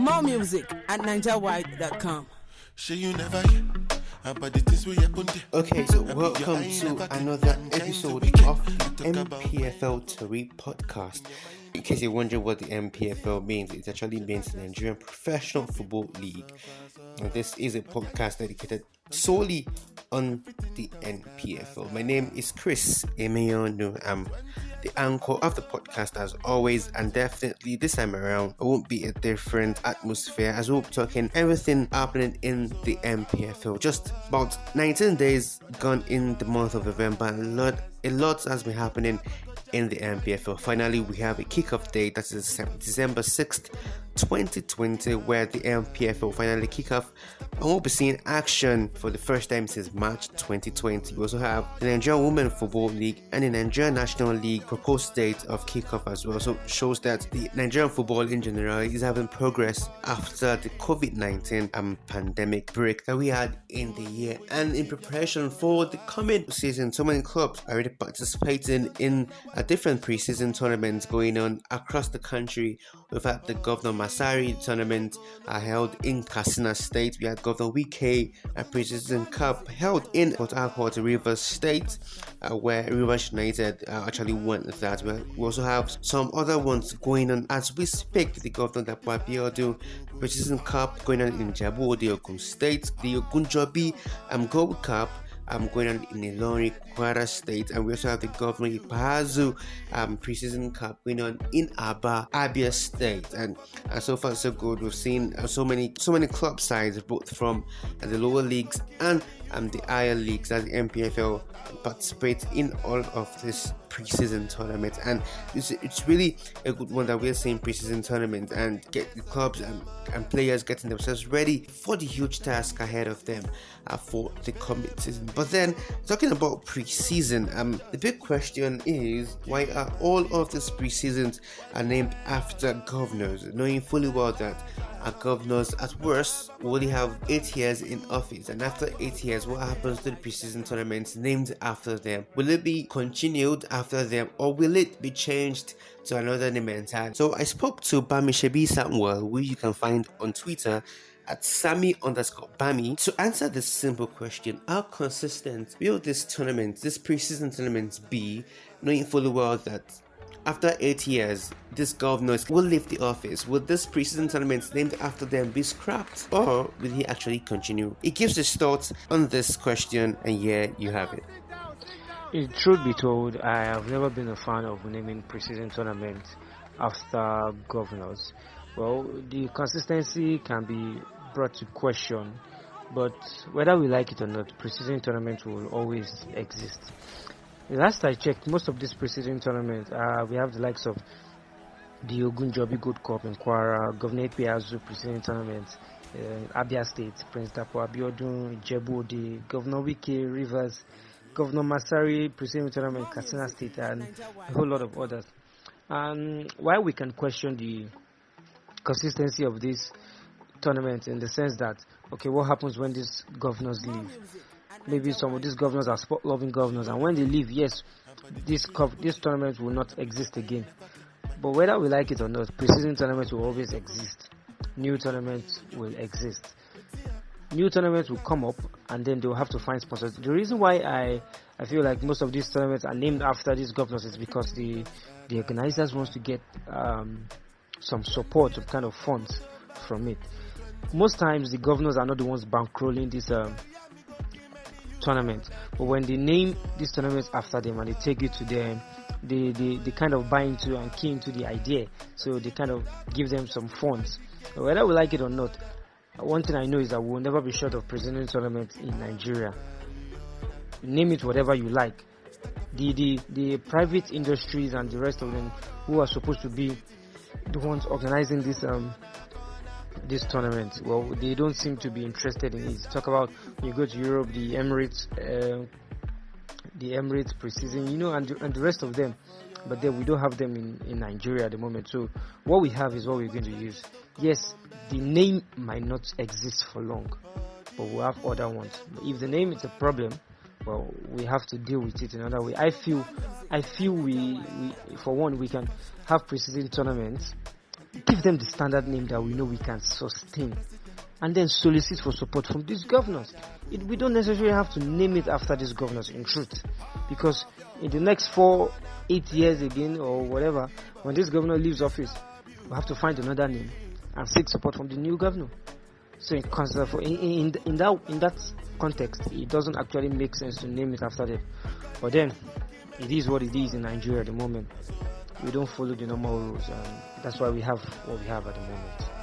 More music at NigerWide.com. Sure you never hear about the things we happen there. Okay, so welcome to another episode of the NPFL Tari podcast. In case you're wondering what the NPFL means, it actually means the Nigerian Professional Football League. And this is a podcast dedicated solely on the NPFL. My name is Chris Emeonu. I'm the anchor of the podcast as always, and definitely this time around, it won't be a different atmosphere as we'll be talking everything happening in the NPFL. Just about 19 days gone in the month of November, a lot, a lot has been happening in the NPFL. Finally, we have a kickoff date that is December 6th, 2020, where the NPFL will finally kick off and we'll be seeing action for the first time since March 2020. We also have the Nigerian Women Football League and the Nigerian National League proposed date of kickoff as well. So shows that the Nigerian football in general is having progress after the COVID 19 um, pandemic break that we had in the year and in preparation for the coming season. So many clubs are already participating in a different preseason tournaments going on across the country. We've had the Governor Masari tournament held in Katsina State. We had Governor Wike a preseason cup held in Port Harcourt, State, uh, where Rivers United uh, actually won that. We also have some other ones going on as we speak. The Governor Dapo Abiodun preseason cup going on in Ijebu, the Ogun State, the Ogunjobi um, Gold Cup um, going on in Ilorin, Kwara State, and we also have the Governor Ikpeazu um, preseason cup going on in Aba, Abia State, and uh, so far so good. We've seen uh, so many so many club sides, both from uh, the lower leagues and um, the higher leagues, as the NPFL participate in all of this preseason tournament, and it's, it's really a good one that we're seeing preseason tournament and get the clubs and, and players getting themselves ready for the huge task ahead of them uh, for the coming season. But then talking about preseason, um, the big question is why are all of these preseasons are named after governors, knowing fully well that our governors at worst will only have eight years in office, and after eight years, what happens to the preseason tournaments named after them? Will it be continued after them, or will it be changed to another name entirely? So I spoke to Bamishebi Samuel, who you can find on Twitter at Sammy underscore Bami to answer this simple question How consistent will this tournament, this preseason tournament be, knowing fully well that after eight years, these governors will leave the office. Will this preseason tournament named after them be scrapped? Or will he actually continue? He gives his thoughts on this question, and here you have it. It truth be told, I have never been a fan of naming preseason tournaments after governors. Well, the consistency can be brought to question, but whether we like it or not, preseason tournaments will always exist. Last I checked, most of these preseason tournaments, uh, we have the likes of the Ogunjobi Gold Cup in Kwara, Governor Ikpeazu preseason tournament, uh, Abia State, Prince Dapo Abiodun, Ijebu the Governor Wike, Rivers, Governor Masari preseason tournament, Katsina State, and a whole lot of others. And while we can question the consistency of this tournament in the sense that, okay, what happens when these governors leave? Maybe some of these governors are sport loving governors and when they leave yes this this tournament will not exist again. But whether we like it or not preseason tournaments will always exist. New tournaments will exist. New tournaments will come up and then they'll have to find sponsors. The reason why i i feel like most of these tournaments are named after these governors is because the the organizers wants to get um, some support some kind of funds from it. Most times the governors are not the ones bankrolling these um, tournament. But when they name these tournaments after them and they take you to them, they, they, they kind of buy into and key into the idea. So they kind of give them some funds. Whether we like it or not, one thing I know is that we'll never be short of presenting tournaments in Nigeria. Name it whatever you like. The, the the private industries and the rest of them who are supposed to be the ones organizing this um this tournament. Well, they don't seem to be interested in it. Talk about you go to Europe, the Emirates, uh, the Emirates preseason, you know, and and the rest of them. But then we don't have them in, in Nigeria at the moment. So what we have is what we're going to use. Yes, the name might not exist for long, but we'll have other ones. If the name is a problem, well, we have to deal with it another way. I feel, I feel we, we for one, we can have preseason tournaments give them the standard name that we know we can sustain and then solicit for support from these governors. It, we don't necessarily have to name it after these governors in truth because in the next four, eight years again or whatever, when this governor leaves office, we have to find another name and seek support from the new governor. So in, in, in, that in that context, it doesn't actually make sense to name it after them. But then, it is what it is in Nigeria at the moment. We don't follow the normal rules, and that's why we have what we have at the moment.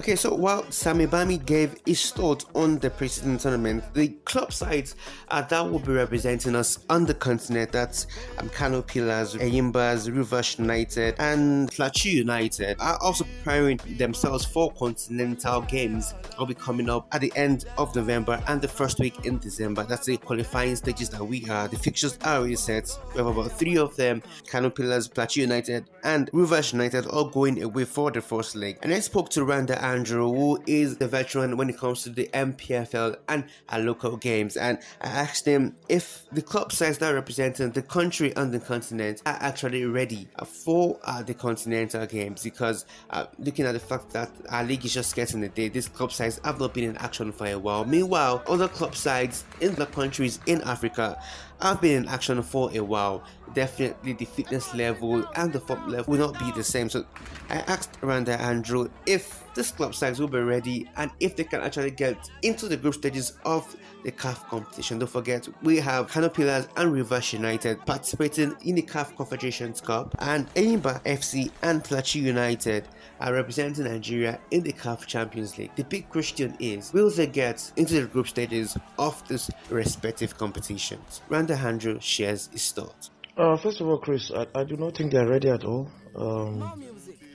Okay, so while Sami Bami gave his thoughts on the preseason tournament, the club sides uh, that will be representing us on the continent, that's um, Kano Pillars, Rivers United, and Plateau United, are also preparing themselves for continental games. that Will be coming up at the end of November and the first week in December. That's the qualifying stages that we are. The fixtures are already set. We have about three of them: Kano Pillars, Plateau United, and Rivers United, all going away for the first leg. And I spoke to Randa Andrew, who is the veteran when it comes to the NPFL and our local games. And I asked him if the club sides that representing the country and the continent are actually ready for uh, the continental games because uh, looking at the fact that our league is just getting a day, these club sides have not been in action for a while. Meanwhile, other club sides in the countries in Africa have been in action for a while. Definitely the fitness level and the form level will not be the same. So I asked Randa Andrew if this club sides will be ready and if they can actually get into the group stages of the CAF competition. Don't forget, we have Kano Pillars and Rivers United participating in the CAF Confederations Cup, and Enyimba FC and Plateau United are representing Nigeria in the CAF Champions League. The big question is, will they get into the group stages of these respective competitions? Randa Andrew shares his thoughts. Uh, first of all, Chris, I, I, do not think they're ready at all. Um,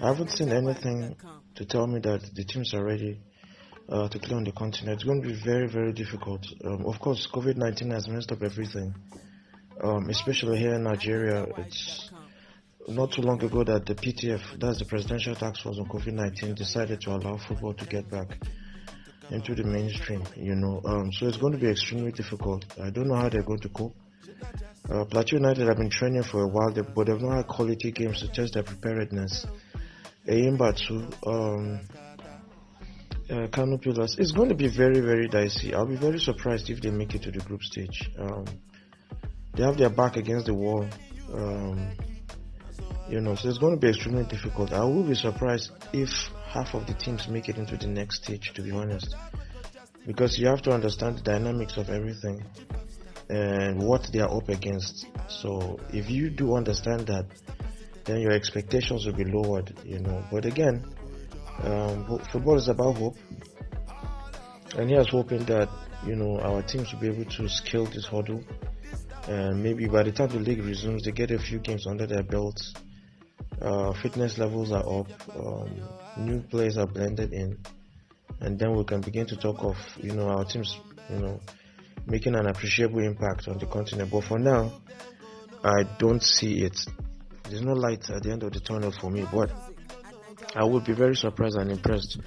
I haven't seen anything to tell me that the teams are ready uh, to play on the continent. It's going to be very, very difficult. Um, of course, COVID 19 has messed up everything, um, especially here in Nigeria. It's not too long ago that the PTF, that's the Presidential Task Force on COVID 19, decided to allow football to get back into the mainstream, you know. Um, so it's going to be extremely difficult. I don't know how they're going to cope. Uh, Plateau United have been training for a while, but they've not had quality games to test their preparedness. Enyimba too, um, uh, Kano Pillars. It's going to be very, very dicey. I'll be very surprised if they make it to the group stage. Um, they have their back against the wall. Um, you know, so it's going to be extremely difficult. I will be surprised if half of the teams make it into the next stage, to be honest. Because you have to understand the dynamics of everything and what they are up against. So if you do understand that, then your expectations will be lowered, you know. But again, um, football is about hope, and here's hoping that you know our teams will be able to scale this hurdle, and maybe by the time the league resumes, they get a few games under their belts. Uh, fitness levels are up, um, new players are blended in, and then we can begin to talk of you know our teams, you know, making an appreciable impact on the continent. But for now, I don't see it. There's no light at the end of the tunnel for me, but I would be very surprised and impressed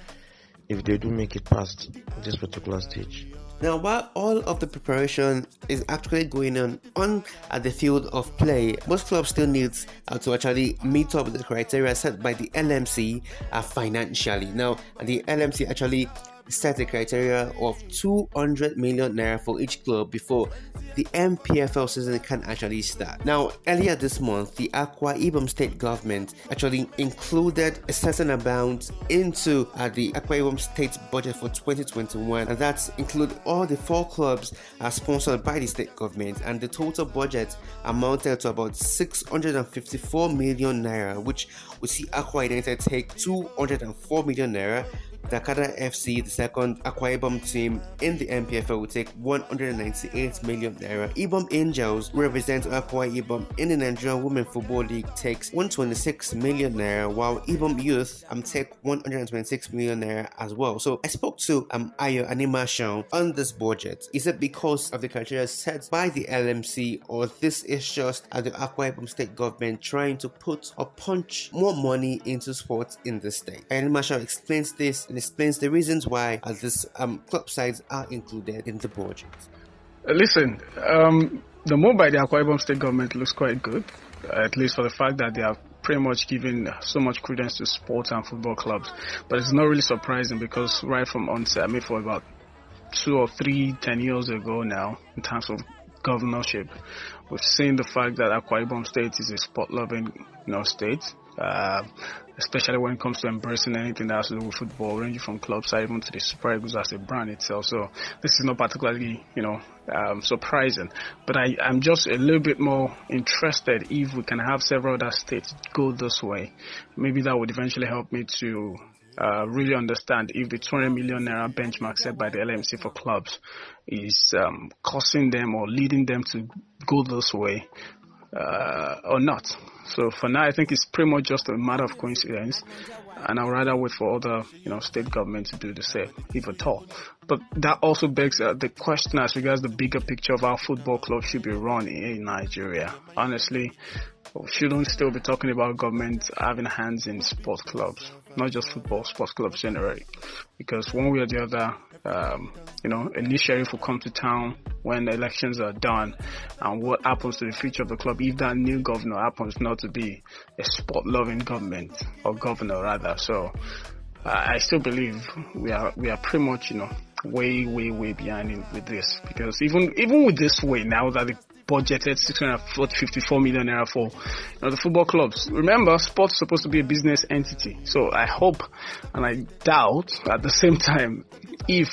if they do make it past this particular stage. Now, while all of the preparation is actually going on on at the field of play, most clubs still need uh, to actually meet up with the criteria set by the LMC uh, financially. Now, the LMC actually set a criteria of 200 million naira for each club before the NPFL season can actually start. Now, earlier this month, the Akwa Ibom state government actually included a certain amount into uh, the Akwa Ibom state budget for 2021, and that include all the four clubs are sponsored by the state government, and the total budget amounted to about 654 million naira, which we see Akwa United take 204 million naira Dakada FC, the second Akwa Ibom team in the NPFL, will take 198 million naira. Ibom Angels represent Akwa Ibom in the Nigerian Women Football League takes 126 million naira, while Ibom Youth um take 126 million naira as well. So I spoke to um Ayo Animasahun on this budget. Is it because of the criteria set by the LMC, or this is just the Akwa Ibom state government trying to put or punch more money into sports in the state? Animasahun explains this and explains the reasons why these um, club sides are included in the budget. Uh, listen, um, the move by the Akwa Ibom State government looks quite good, at least for the fact that they have pretty much given so much credence to sports and football clubs. But it's not really surprising because right from onset, I mean, for about two or three, ten years ago now, in terms of governorship, we've seen the fact that Akwa Ibom State is a sport-loving, you know, state. Uh, especially when it comes to embracing anything that has to do with football, ranging from club side even to the Super Eagles as a brand itself. So this is not particularly, you know, um, surprising. But I, I'm just a little bit more interested if we can have several other states go this way. Maybe that would eventually help me to uh, really understand if the 20 million naira benchmark set by the LMC for clubs is um, causing them or leading them to go this way uh, or not. So for now, I think it's pretty much just a matter of coincidence, and I'd rather wait for other, you know, state governments to do the same, if at all. But that also begs uh, the question as regards the bigger picture of how football clubs should be run in Nigeria. Honestly, we shouldn't still be talking about government having hands in sports clubs, not just football, sports clubs generally. Because one way or the other, um, you know, a new sheriff will come to town when elections are done and what happens to the future of the club if that new governor happens not to be a sport loving government or governor rather. So uh, I still believe we are we are pretty much you know way way way behind in, with this because even even with this way now that the budgeted 654 million naira for you know, the football clubs. Remember, sports is supposed to be a business entity. So I hope and I doubt at the same time if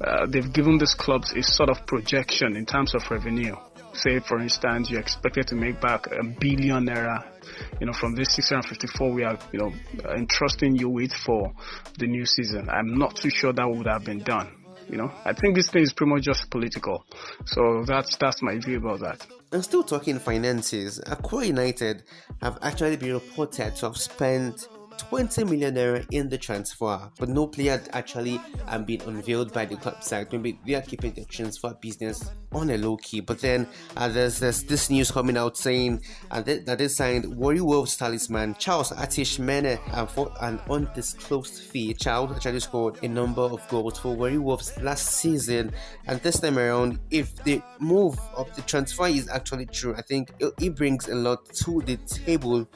uh, they've given these clubs a sort of projection in terms of revenue. Say, for instance, you're expected to make back a billion naira you know, from this 654 we are, you know, entrusting you with for the new season. I'm not too sure that would have been done. You know, I think this thing is pretty much just political. So that's that's my view about that. And still talking finances, Akwa United have actually been reported to have spent 20 million naira in the transfer, but no player actually um, been unveiled by the club side. Maybe they are keeping the transfer business on a low key. But then uh, there's, there's this news coming out saying uh, that, that they signed Warri Wolves talisman Charles Atshimene uh, for an undisclosed fee. Charles actually scored a number of goals for Warri Wolves last season, and this time around, if the move of the transfer is actually true, I think it, it brings a lot to the table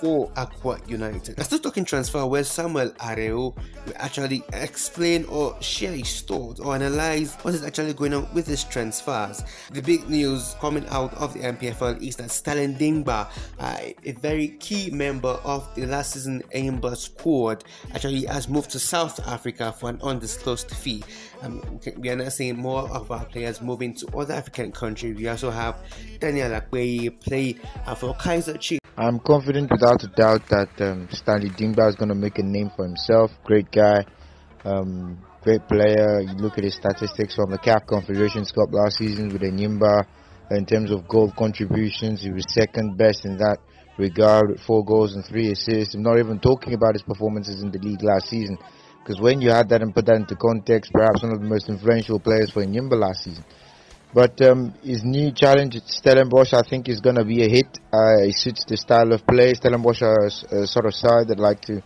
for Akwa United. I'm still talking transfer where Samuel Areo will actually explain or share his thoughts or analyze what is actually going on with his transfers. The big news coming out of the NPFL is that Sterling Dingba, uh, a very key member of the last season Enyimba squad, actually has moved to South Africa for an undisclosed fee. Um, we are not seeing more of our players moving to other African countries. We also have Daniel Akwe play uh, for Kaizer Chiefs I'm confident without a doubt that um, Stanley Dingba is going to make a name for himself. Great guy, um, great player. You look at his statistics from the CAF Confederations Cup last season with Enyimba. In terms of goal contributions, he was second best in that regard with four goals and three assists. I'm not even talking about his performances in the league last season. Because when you had that and put that into context, perhaps one of the most influential players for Enyimba last season. But um, his new challenge at Stellenbosch, I think, is going to be a hit. Uh, he suits the style of play. Stellenbosch are a, a sort of side that like to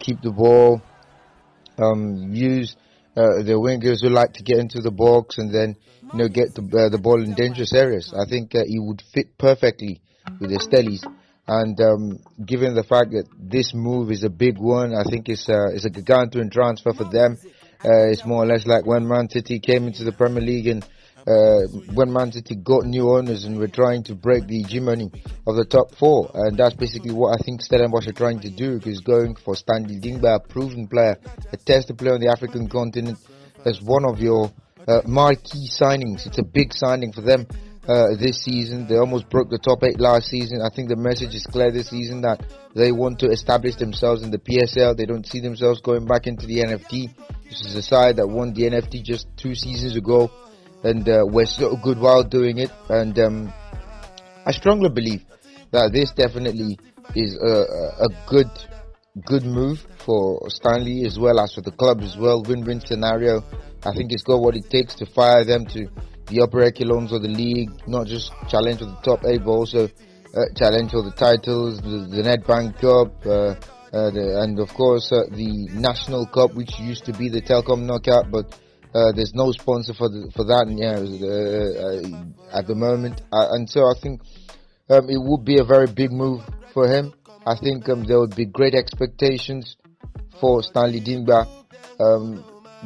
keep the ball, um, use uh, the wingers who like to get into the box and then you know get the, uh, the ball in dangerous areas. I think uh, he would fit perfectly with the Stellies. And um, given the fact that this move is a big one, I think it's, uh, it's a gargantuan transfer for them. Uh, it's more or less like when Man City came into the Premier League and uh, when Man City got new owners and we're trying to break the hegemony of the top four. And that's basically what I think Stellenbosch are trying to do because going for Stanley Dingba, a proven player, a tested player on the African continent, as one of your uh, marquee signings. It's a big signing for them. Uh, this season. They almost broke the top eight last season. I think the message is clear this season that they want to establish themselves in the PSL. They don't see themselves going back into the NFD. This is a side that won the NFD just two seasons ago and uh, we're so good while doing it. And um, I strongly believe that this definitely is a, a good good move for Stanley as well as for the club as well. Win-win scenario. I think it's got what it takes to fire them to the upper echelons of the league, not just challenge for the top eight, but also uh, challenge for the titles, the, the Nedbank Cup, uh, uh, the, and of course uh, the National Cup, which used to be the Telkom Knockout, but Uh, there's no sponsor for the, for that yeah, uh, uh, at the moment, uh, and so I think um, it would be a very big move for him. I think um, there would be great expectations for Stanley Dingba. Um,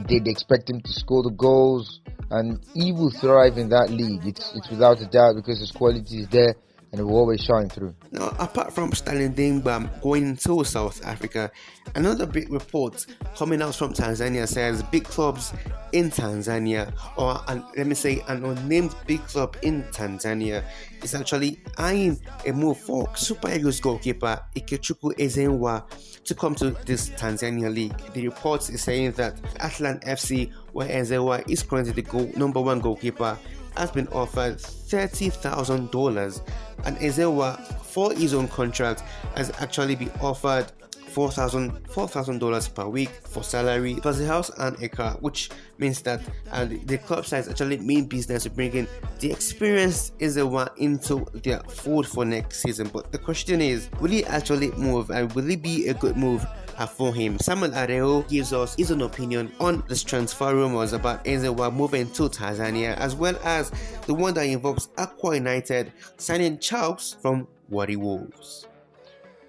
they'd expect him to score the goals, and he will thrive in that league. It's it's without a doubt because his quality is there and it will always shine through. Now, apart from Stanley Dingba going to South Africa, another big report coming out from Tanzania says big clubs in Tanzania, or let me say an unnamed big club in Tanzania, is actually eyeing a move for Super Eagles goalkeeper Ikechukwu Ezenwa to come to this Tanzania league. The report is saying that Heartland FC, where Ezenwa is currently the goal, number one goalkeeper, has been offered $30,000 and Ezenwa for his own contract has actually been offered $4,000 per week for salary plus a house and a car, which means that uh, the club sides actually mean business to bring in the experienced Ezenwa into their fold for next season. But the question is, will he actually move and will it be a good move for him. Samuel Areo gives us his own opinion on the transfer rumors about Ezenwa moving to Tanzania, as well as the one that involves Akwa United signing Charles from Warri Wolves.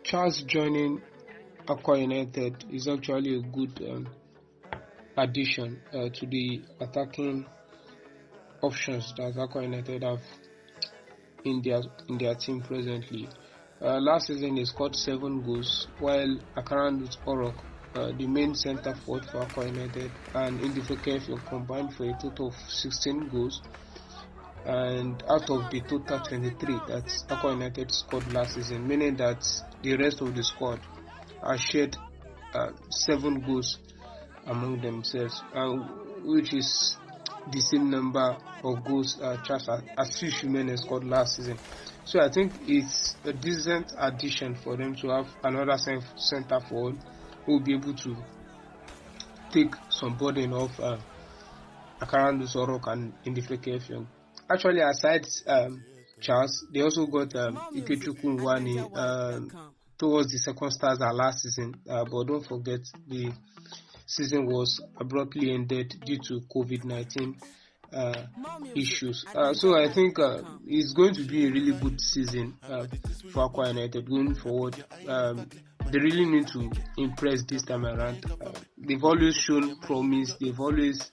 Charles joining Akwa United is actually a good um, addition uh, to the attacking options that Akwa United have in their in their team presently. Uh, last season he scored seven goals, while Akarandu Orok, uh, the main centre forward for Akwa United, and Indifekef combined for a total of 16 goals. And out of the total 23 that Akwa United scored last season, meaning that the rest of the squad are shared uh, seven goals among themselves, uh, which is the same number of goals uh, Charles Assis Jimenez scored last season. So I think it's a decent addition for them to have another centre forward who will be able to take some burden off uh, Akarandu Sorok and Indifeke Actually, aside um, Charles, they also got um, um, towards the second stars last season. Uh, but don't forget, the season was abruptly ended due to COVID 19 uh, issues. Uh, so I think uh, it's going to be a really good season uh, for Akwa United going forward. Um, they really need to impress this time around. Uh, they've always shown promise. They've always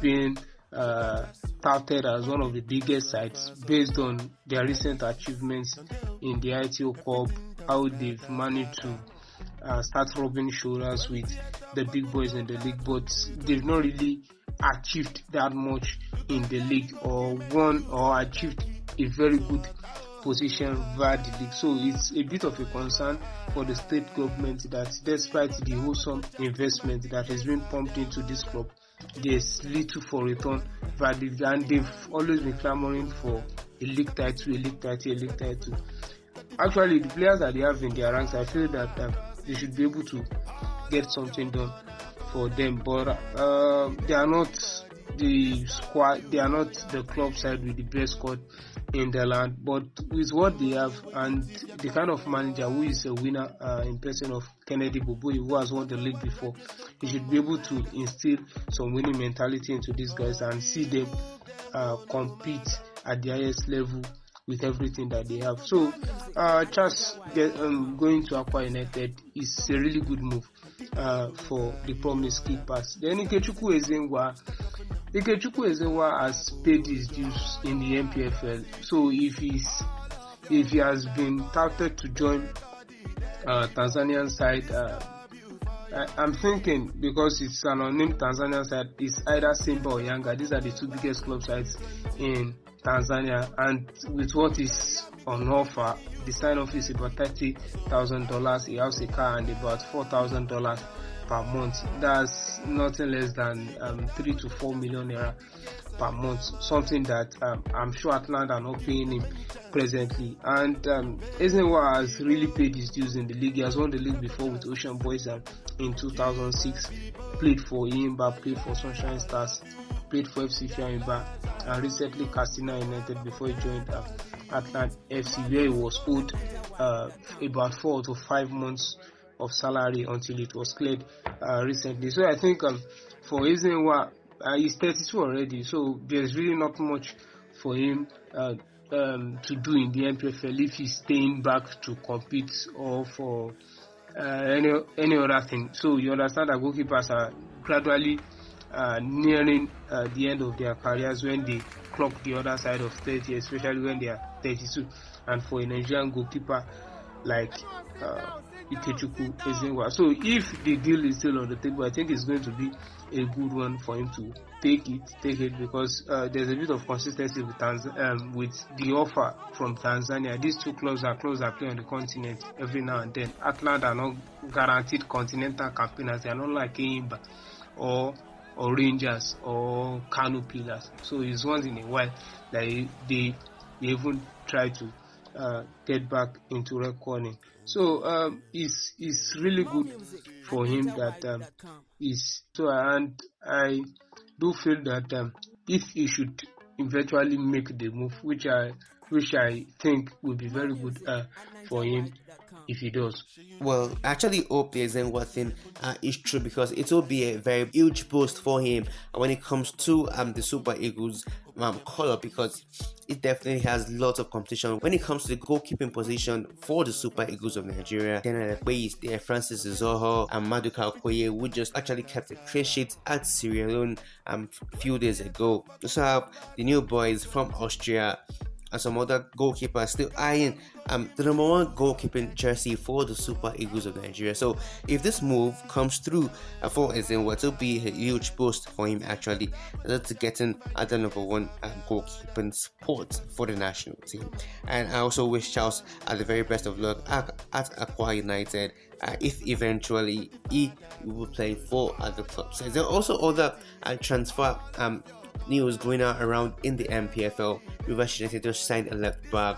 been uh, touted as one of the biggest sides based on their recent achievements in the Aiteo Cup, how they've managed to uh, start rubbing shoulders with the big boys in the league, but they've not really achieved that much in the league or won or achieved a very good position via the league. So it's a bit of a concern for the state government that despite the wholesome investment that has been pumped into this club, there's little for return via the league and they've always been clamoring for a league title, a league title, a league title. Actually, the players that they have in their ranks, I feel that uh, they should be able to get something done for them, but uh, they are not the squad. They are not the club side with the best squad in the land. But with what they have and the kind of manager who is a winner uh, in person of Kennedy Boboye, who has won the league before, he should be able to instill some winning mentality into these guys and see them uh, compete at the highest level with everything that they have. So, uh, just get, um, going to Akwa United is a really good move uh, for the Promise Keepers. Then Ikechukwu Ezenwa, Ikechukwu Ezenwa has paid his dues in the NPFL. So if he's if he has been touted to join uh, Tanzanian side, uh, I, am thinking because it's an unnamed Tanzanian side, it's either Simba or Yanga. These are the two biggest club sides in Tanzania, and with what is on offer, the sign off is about thirty thousand dollars. He has a car and about four thousand dollars per month. That's nothing less than um, three to four million naira per month. Something that um, I'm sure Heartland are not paying him presently. And um, Ezenwa has really paid his dues in the league. He has won the league before with Ocean Boys and in 2006. Played for Enyimba, played for Sunshine Stars played for FC Fiamba and recently Katsina United before he joined uh, Heartland FC where he was owed uh, about four to five months of salary until it was cleared uh, recently. So I think um, for Ezenwa, uh, he's 32 already, so there's really not much for him uh, um, to do in the NPFL if he's staying back to compete or for uh, any any other thing. So you understand that goalkeepers are gradually uh, nearing uh, the end of their careers when they clock the other side of 30, especially when they are 32. And for a Nigerian goalkeeper like uh, Ikechukwu Ezenwa. So if the deal is still on the table, I think it's going to be a good one for him to take it, take it because uh, there's a bit of consistency with Tanz- um, with the offer from Tanzania. These two clubs are clubs that play on the continent every now and then. Heartland are not guaranteed continental campaigners. They are not like Enyimba or or Rangers or Kano Pillars. So it's once in a while that they, they even try to uh, get back into recording. So um, it's it's really good for him that um, so and I do feel that um, if he should eventually make the move, which I which I think will be very good uh, for him if he does. Well, I actually hope the Ezenwa thing uh, is true because it will be a very huge boost for him when it comes to um the Super Eagles um color because it definitely has lots of competition when it comes to the goalkeeping position for the Super Eagles of Nigeria. Then at the base, there Francis Uzoho and Maduka Okoye, who just actually kept a clean sheet at Sierra Leone um, a few days ago. We also the new boys from Austria and some other goalkeepers still eyeing um, the number one goalkeeping jersey for the Super Eagles of Nigeria. So if this move comes through uh, for Ezenwa, it'll be a huge boost for him actually to getting at the number one uh, goalkeeping spot for the national team. And I also wish Charles uh, the very best of luck at, at Akwa United uh, if eventually he will play for other clubs. There are also other uh, transfer um, news going on around in the NPFL. Rivers United just signed a left back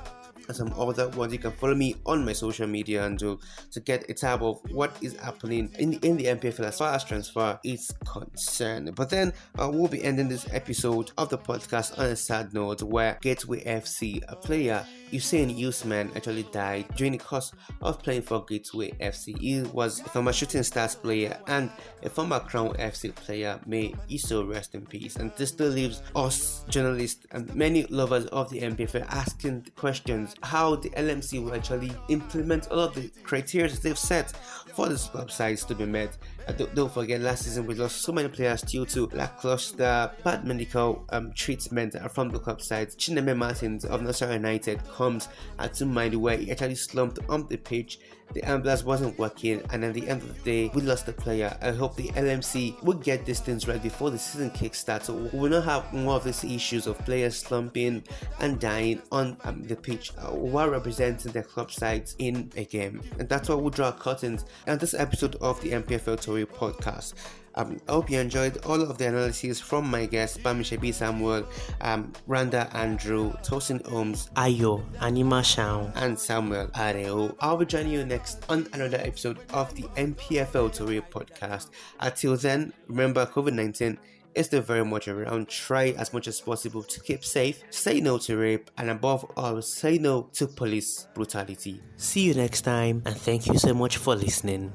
some other ones. You can follow me on my social media and to, to get a tab of what is happening in the, in the NPFL as far as transfer is concerned. But then uh, we'll be ending this episode of the podcast on a sad note where Gateway FC, a player Hussein Usman actually died during the course of playing for Gateway FC. He was a former Shooting Stars player and a former Crown FC player. May he so rest in peace. And this still leaves us journalists and many lovers of the NPFL asking questions how the LMC will actually implement all of the criteria that they've set for these websites to be met. Uh, don't, don't, forget, last season we lost so many players due to lackluster bad medical um, treatment from the club side. Chineme Martins of Nasarawa United comes uh, to mind where he actually slumped on the pitch the ambulance wasn't working, and at the end of the day, we lost the player. I hope the LMC will get these things right before the season kickstarts, so we will not have more of these issues of players slumping and dying on um, the pitch uh, while representing their club sides in a game. And that's why we draw curtains on this episode of the NPFL Tory podcast. Um, I hope you enjoyed all of the analysis from my guests, Bamishebi Samuel, um, Randa Andrew, Tosin Holmes, Ayo, Animasahun, and Samuel Areo. I'll be joining you next on another episode of the NPFL Tory podcast. Until then, remember COVID 19 is still very much around. Try as much as possible to keep safe, say no to rape, and above all, say no to police brutality. See you next time, and thank you so much for listening.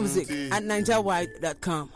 music at NigerWide.com.